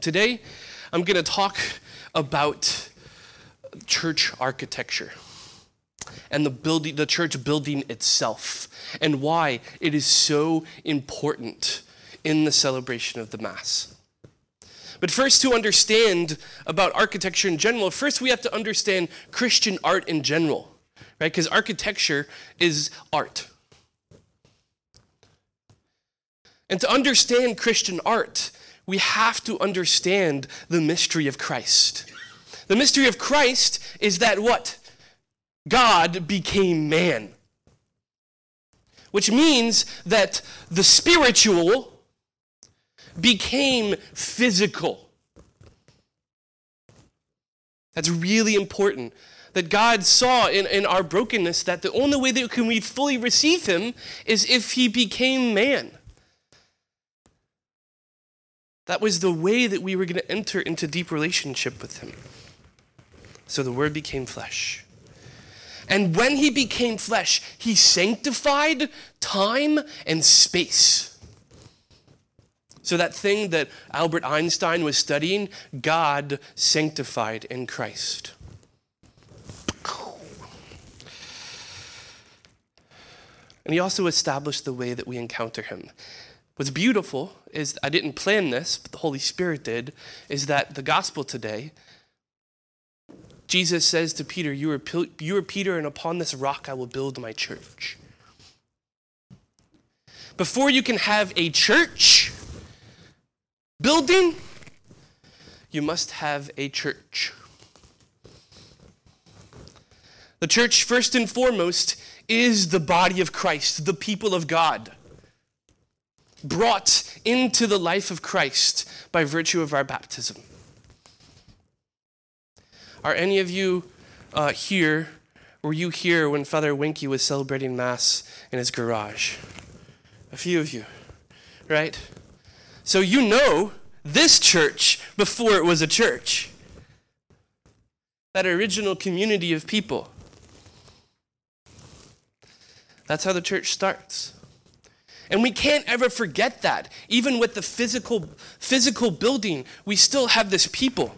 Today, I'm going to talk about church architecture and the building the church building itself and why it is so important in the celebration of the mass. But first to understand about architecture in general, first we have to understand Christian art in general, right? Because architecture is art. And to understand Christian art, we have to understand the mystery of Christ. The mystery of Christ is that what? God became man. Which means that the spiritual became physical. That's really important. That God saw in, in our brokenness that the only way that can we fully receive Him is if He became man. That was the way that we were going to enter into deep relationship with Him. So the Word became flesh. And when He became flesh, He sanctified time and space. So, that thing that Albert Einstein was studying, God sanctified in Christ. And he also established the way that we encounter him. What's beautiful is, I didn't plan this, but the Holy Spirit did, is that the gospel today, Jesus says to Peter, You are, you are Peter, and upon this rock I will build my church. Before you can have a church building, you must have a church. The church, first and foremost, is the body of Christ, the people of God brought into the life of Christ by virtue of our baptism. Are any of you uh, here, were you here when Father Winky was celebrating Mass in his garage? A few of you, right? So you know this church before it was a church. That original community of people. That's how the church starts. And we can't ever forget that. Even with the physical, physical building, we still have this people.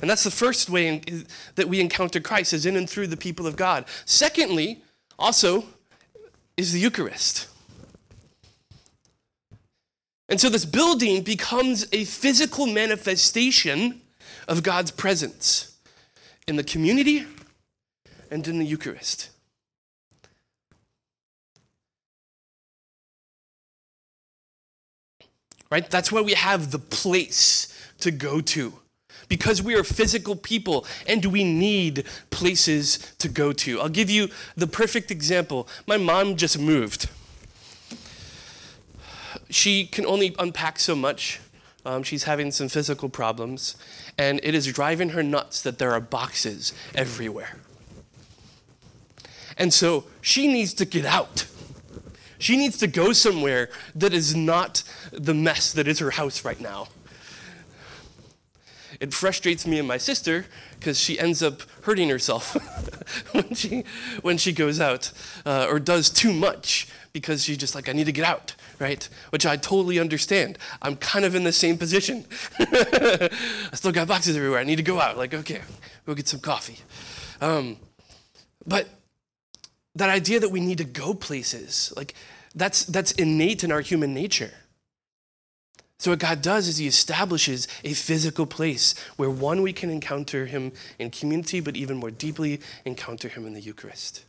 And that's the first way in, that we encounter Christ, is in and through the people of God. Secondly, also, is the Eucharist. And so this building becomes a physical manifestation of God's presence in the community and in the Eucharist. Right? That's why we have the place to go to. Because we are physical people and we need places to go to. I'll give you the perfect example. My mom just moved. She can only unpack so much. Um, she's having some physical problems, and it is driving her nuts that there are boxes everywhere. And so she needs to get out. She needs to go somewhere that is not the mess that is her house right now. It frustrates me and my sister because she ends up hurting herself when, she, when she goes out uh, or does too much because she's just like, I need to get out, right? Which I totally understand. I'm kind of in the same position. I still got boxes everywhere. I need to go out. Like, okay, go get some coffee. Um, but that idea that we need to go places, like that's, that's innate in our human nature. So, what God does is He establishes a physical place where, one, we can encounter Him in community, but even more deeply, encounter Him in the Eucharist.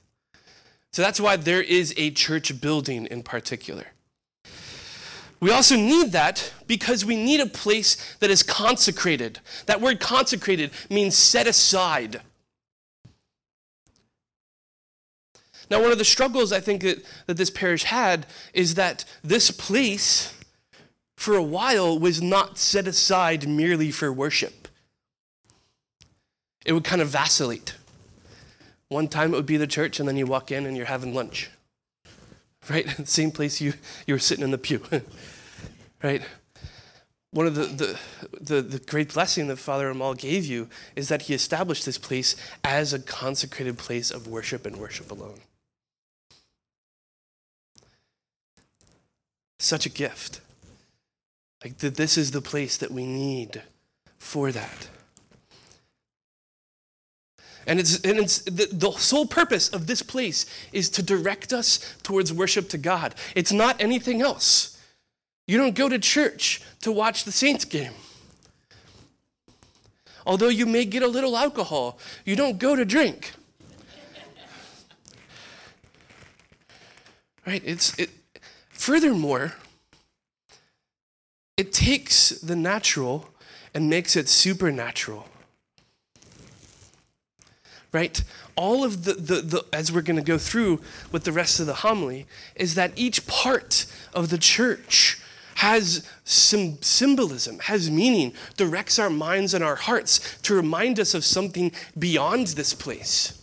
So, that's why there is a church building in particular. We also need that because we need a place that is consecrated. That word consecrated means set aside. Now, one of the struggles I think that, that this parish had is that this place, for a while, was not set aside merely for worship. It would kind of vacillate. One time it would be the church, and then you walk in and you're having lunch. Right? Same place you, you were sitting in the pew. right? One of the, the, the, the, great blessing that Father Amal gave you is that he established this place as a consecrated place of worship and worship alone. Such a gift. Like that this is the place that we need for that. And it's, and it's the, the sole purpose of this place is to direct us towards worship to God. It's not anything else. You don't go to church to watch the Saints game. Although you may get a little alcohol, you don't go to drink. right? It's it, furthermore, it takes the natural and makes it supernatural. Right? All of the, the, the as we're going to go through with the rest of the homily, is that each part of the church has some symbolism, has meaning, directs our minds and our hearts to remind us of something beyond this place.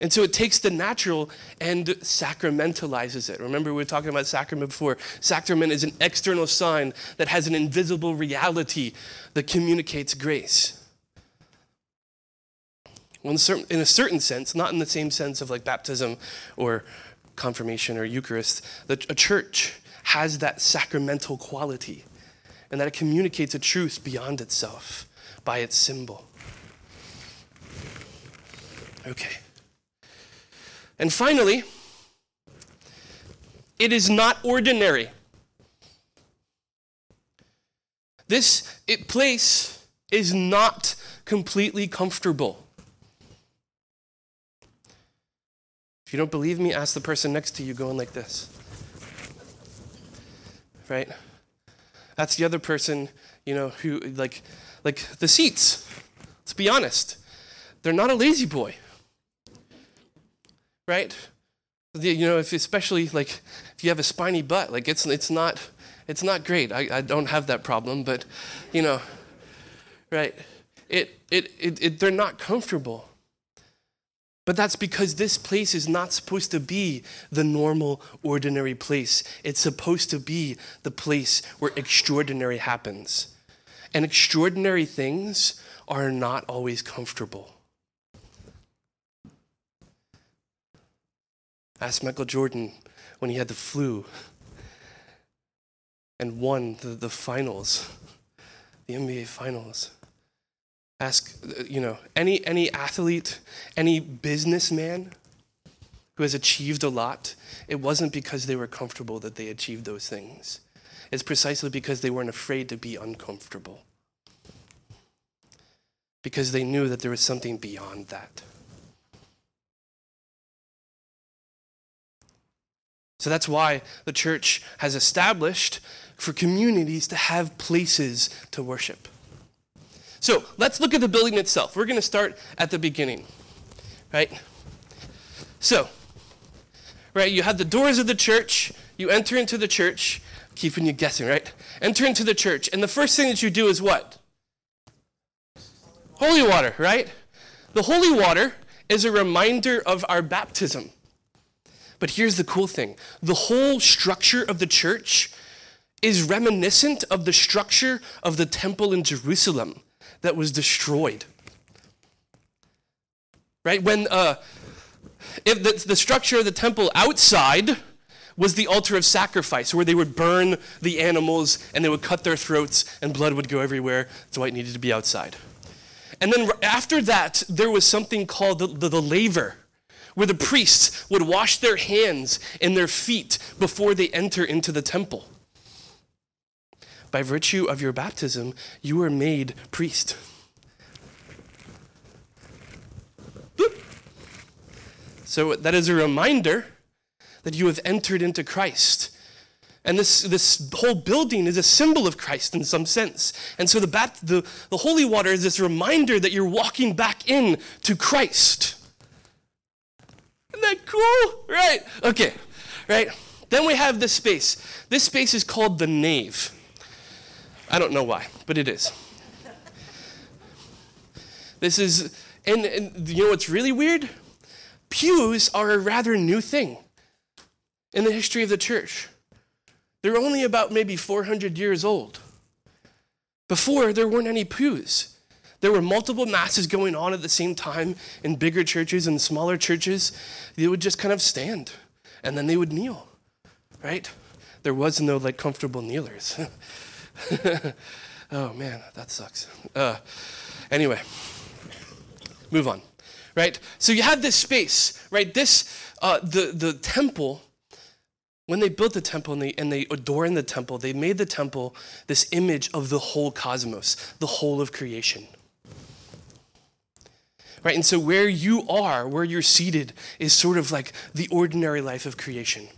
And so it takes the natural and sacramentalizes it. Remember, we were talking about sacrament before. Sacrament is an external sign that has an invisible reality that communicates grace. In a certain sense, not in the same sense of like baptism or confirmation or Eucharist, that a church has that sacramental quality and that it communicates a truth beyond itself by its symbol. Okay. And finally, it is not ordinary. This it, place is not completely comfortable. If you don't believe me, ask the person next to you going like this. Right? That's the other person, you know, who like like the seats. Let's be honest. They're not a La-Z-Boy right? You know, if especially like if you have a spiny butt, like it's it's not it's not great. I, I don't have that problem, but you know, right? It, it it it they're not comfortable. But that's because this place is not supposed to be the normal, ordinary place. It's supposed to be the place where extraordinary happens. And extraordinary things are not always comfortable. Ask Michael Jordan when he had the flu and won the, the finals, the NBA finals. Ask, you know, any, any athlete, any businessman who has achieved a lot, it wasn't because they were comfortable that they achieved those things. It's precisely because they weren't afraid to be uncomfortable. Because they knew that there was something beyond that. So that's why the church has established for communities to have places to worship. So let's look at the building itself. We're going to start at the beginning, right? So, right, you have the doors of the church, you enter into the church, keeping you guessing, right? Enter into the church, and the first thing that you do is what? Holy water, right? The holy water is a reminder of our baptism. But here's the cool thing the whole structure of the church is reminiscent of the structure of the temple in Jerusalem that was destroyed. Right? When uh, if the, the structure of the temple outside was the altar of sacrifice, where they would burn the animals and they would cut their throats and blood would go everywhere. That's why it needed to be outside. And then after that, there was something called the, the, the laver where the priests would wash their hands and their feet before they enter into the temple. By virtue of your baptism, you are made priest. So that is a reminder that you have entered into Christ. And this, this whole building is a symbol of Christ in some sense. And so the, bat, the, the holy water is this reminder that you're walking back in to Christ. That cool? Right. Okay. Right. Then we have this space. This space is called the nave. I don't know why, but it is. This is, and, and you know what's really weird? Pews are a rather new thing in the history of the church. They're only about maybe 400 years old. Before, there weren't any pews. There were multiple masses going on at the same time in bigger churches and smaller churches. They would just kind of stand and then they would kneel, right? There was no like comfortable kneelers. oh man, that sucks. Uh, anyway, move on, right? So you had this space, right? This, uh, the, the temple, when they built the temple and they, and they adorned the temple, they made the temple this image of the whole cosmos, the whole of creation. Right? And so where you are, where you're seated, is sort of like the ordinary life of creation.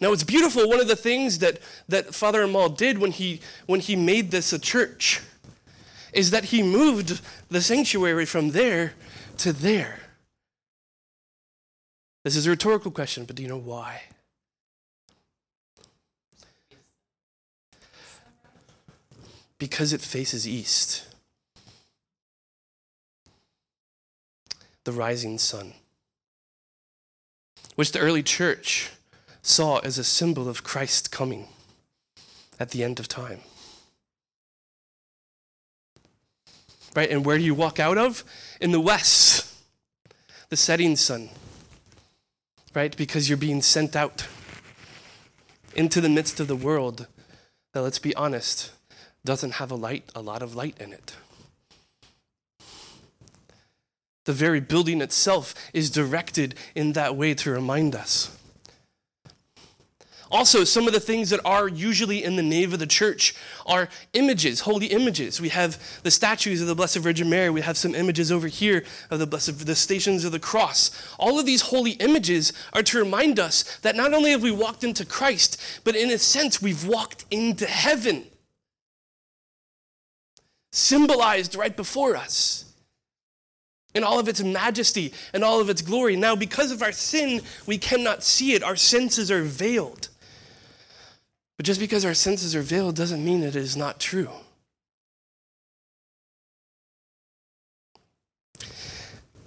Now it's beautiful. One of the things that, that Father Amal did when he, when he made this a church is that he moved the sanctuary from there to there. This is a rhetorical question, but do you know why? Because it faces east. The rising sun, which the early church saw as a symbol of Christ coming at the end of time. Right? And where do you walk out of? In the west, the setting sun. Right? Because you're being sent out into the midst of the world that, let's be honest, doesn't have a light, a lot of light in it. The very building itself is directed in that way to remind us. Also, some of the things that are usually in the nave of the church are images, holy images. We have the statues of the Blessed Virgin Mary. We have some images over here of the Blessed, the stations of the cross. All of these holy images are to remind us that not only have we walked into Christ, but in a sense, we've walked into heaven, symbolized right before us in all of its majesty and all of its glory. Now, because of our sin, we cannot see it. Our senses are veiled. But just because our senses are veiled doesn't mean it is not true.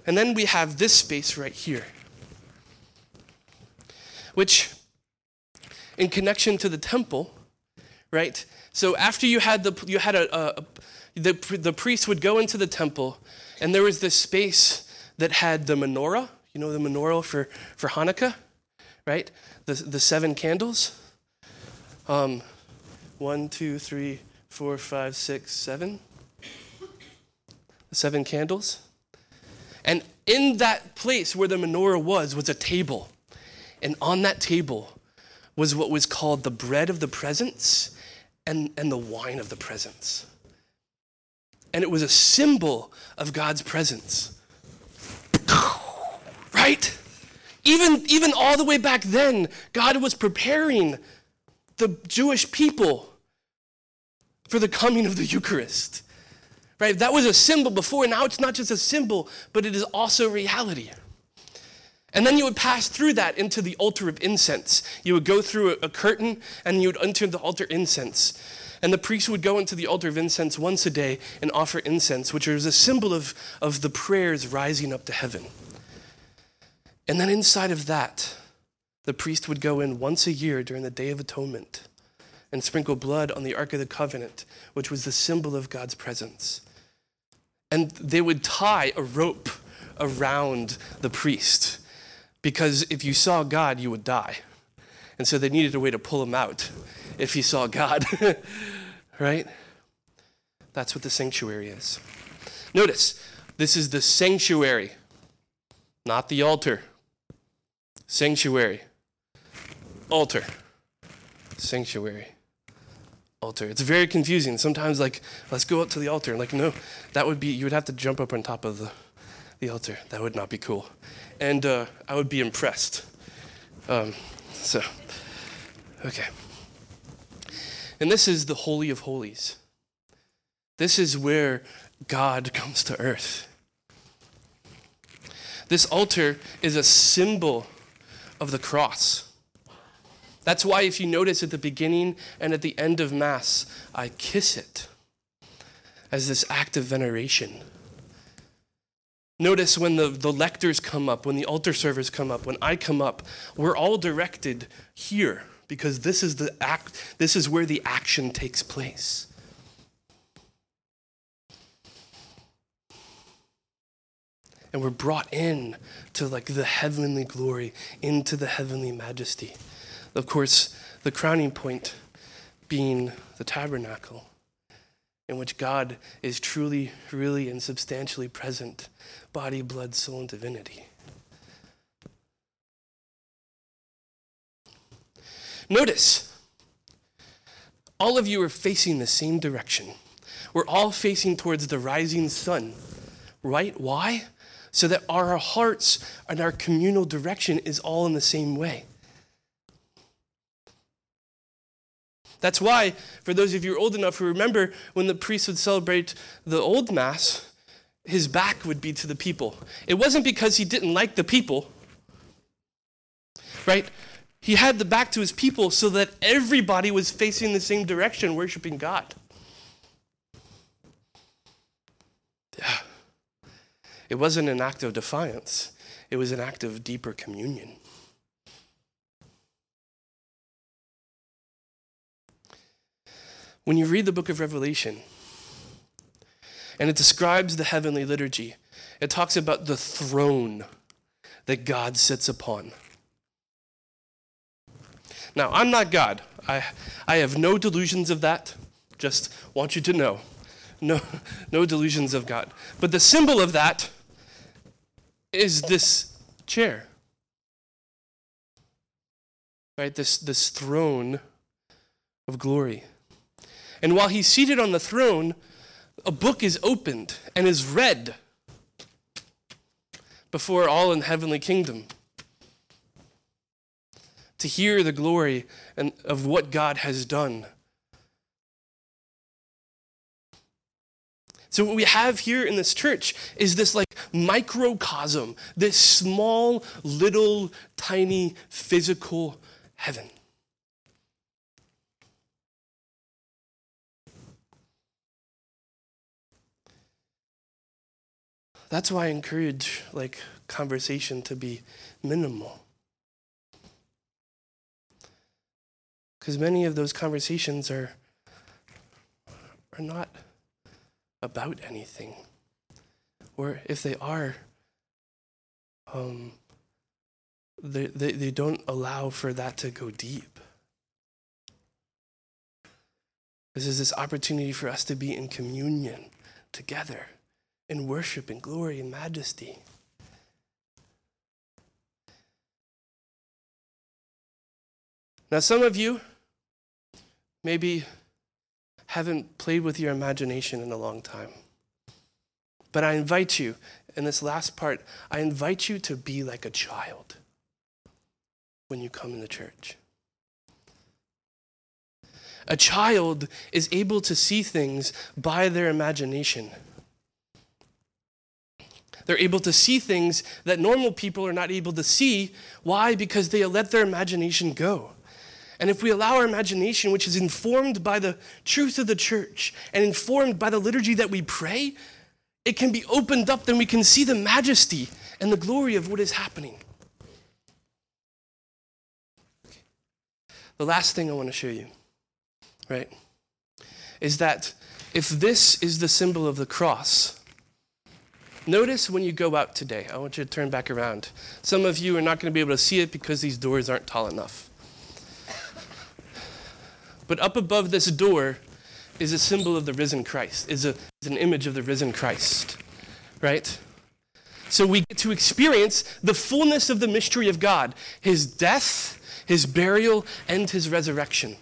And then we have this space right here, which, in connection to the temple, right? So after you had the you had a, a, the the priest would go into the temple, and there was this space that had the menorah. You know the menorah for for Hanukkah, right? The the seven candles. Um, one, two, three, four, five, six, seven. Seven candles. And in that place where the menorah was, was a table. And on that table was what was called the bread of the presence and, and the wine of the presence. And it was a symbol of God's presence. Right? Even, even all the way back then, God was preparing the Jewish people for the coming of the Eucharist. Right? That was a symbol before. Now it's not just a symbol, but it is also reality. And then you would pass through that into the altar of incense. You would go through a, curtain and you would enter the altar incense. And the priest would go into the altar of incense once a day and offer incense, which is a symbol of, of the prayers rising up to heaven. And then inside of that, the priest would go in once a year during the Day of Atonement and sprinkle blood on the Ark of the Covenant, which was the symbol of God's presence. And they would tie a rope around the priest because if you saw God, you would die. And so they needed a way to pull him out if he saw God, right? That's what the sanctuary is. Notice, this is the sanctuary, not the altar. Sanctuary altar, sanctuary, altar. It's very confusing. Sometimes, like, let's go up to the altar. Like, no, that would be, you would have to jump up on top of the, the altar. That would not be cool. And uh, I would be impressed. Um, so, okay. And this is the Holy of Holies. This is where God comes to earth. This altar is a symbol of the cross. That's why, if you notice at the beginning and at the end of Mass, I kiss it as this act of veneration. Notice when the, the lectors come up, when the altar servers come up, when I come up, we're all directed here because this is the act, this is where the action takes place. and we're brought in to like the heavenly glory, into the heavenly majesty. Of course, the crowning point being the tabernacle, in which God is truly, really, and substantially present body, blood, soul, and divinity. Notice, all of you are facing the same direction. We're all facing towards the rising sun, right? Why? So that our hearts and our communal direction is all in the same way. That's why, for those of you old enough who remember, when the priest would celebrate the old Mass, his back would be to the people. It wasn't because he didn't like the people, right? He had the back to his people so that everybody was facing the same direction, worshiping God. Yeah. It wasn't an act of defiance, it was an act of deeper communion. When you read the book of Revelation, and it describes the heavenly liturgy, it talks about the throne that God sits upon. Now, I'm not God. I, I have no delusions of that. Just want you to know. No, no delusions of God. But the symbol of that is this chair. Right? This, this throne of glory. And while he's seated on the throne, a book is opened and is read before all in heavenly kingdom to hear the glory and of what God has done. So, what we have here in this church is this like microcosm, this small, little, tiny physical heaven. That's why I encourage like conversation to be minimal. Because many of those conversations are are not about anything. Or if they are, um, they, they, they don't allow for that to go deep. This is this opportunity for us to be in communion together in worship and glory and majesty. Now, some of you maybe haven't played with your imagination in a long time. But I invite you, in this last part, I invite you to be like a child when you come in the church. A child is able to see things by their imagination. They're able to see things that normal people are not able to see. Why? Because they let their imagination go. And if we allow our imagination, which is informed by the truth of the church and informed by the liturgy that we pray, it can be opened up, then we can see the majesty and the glory of what is happening. The last thing I want to show you, right, is that if this is the symbol of the cross, Notice when you go out today, I want you to turn back around. Some of you are not going to be able to see it because these doors aren't tall enough. But up above this door is a symbol of the risen Christ, is, a, is an image of the risen Christ, right? So we get to experience the fullness of the mystery of God his death, his burial, and his resurrection.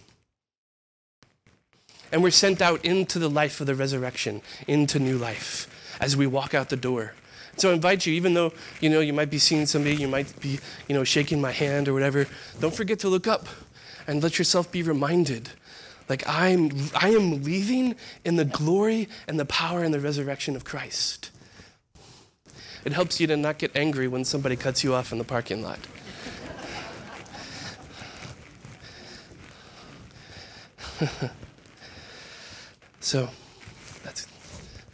And we're sent out into the life of the resurrection, into new life as we walk out the door. So I invite you, even though you know you might be seeing somebody, you might be you know shaking my hand or whatever. Don't forget to look up, and let yourself be reminded, like I'm I am leaving in the glory and the power and the resurrection of Christ. It helps you to not get angry when somebody cuts you off in the parking lot. so that's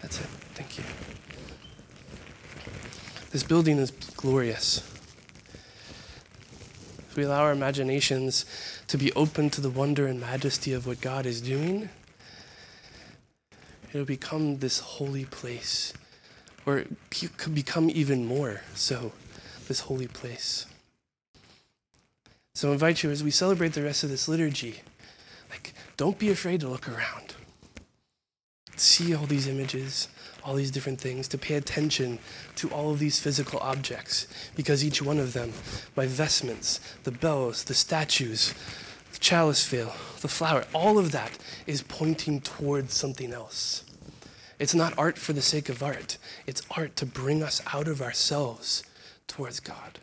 that's it. Thank you. This building is glorious. If we allow our imaginations to be open to the wonder and majesty of what God is doing, it'll become this holy place or it could become even more so, this holy place. So I invite you as we celebrate the rest of this liturgy, like, don't be afraid to look around. See all these images, all these different things, to pay attention to all of these physical objects, because each one of them, my vestments, the bells, the statues, the chalice veil, the flower, all of that is pointing towards something else. It's not art for the sake of art, it's art to bring us out of ourselves towards God.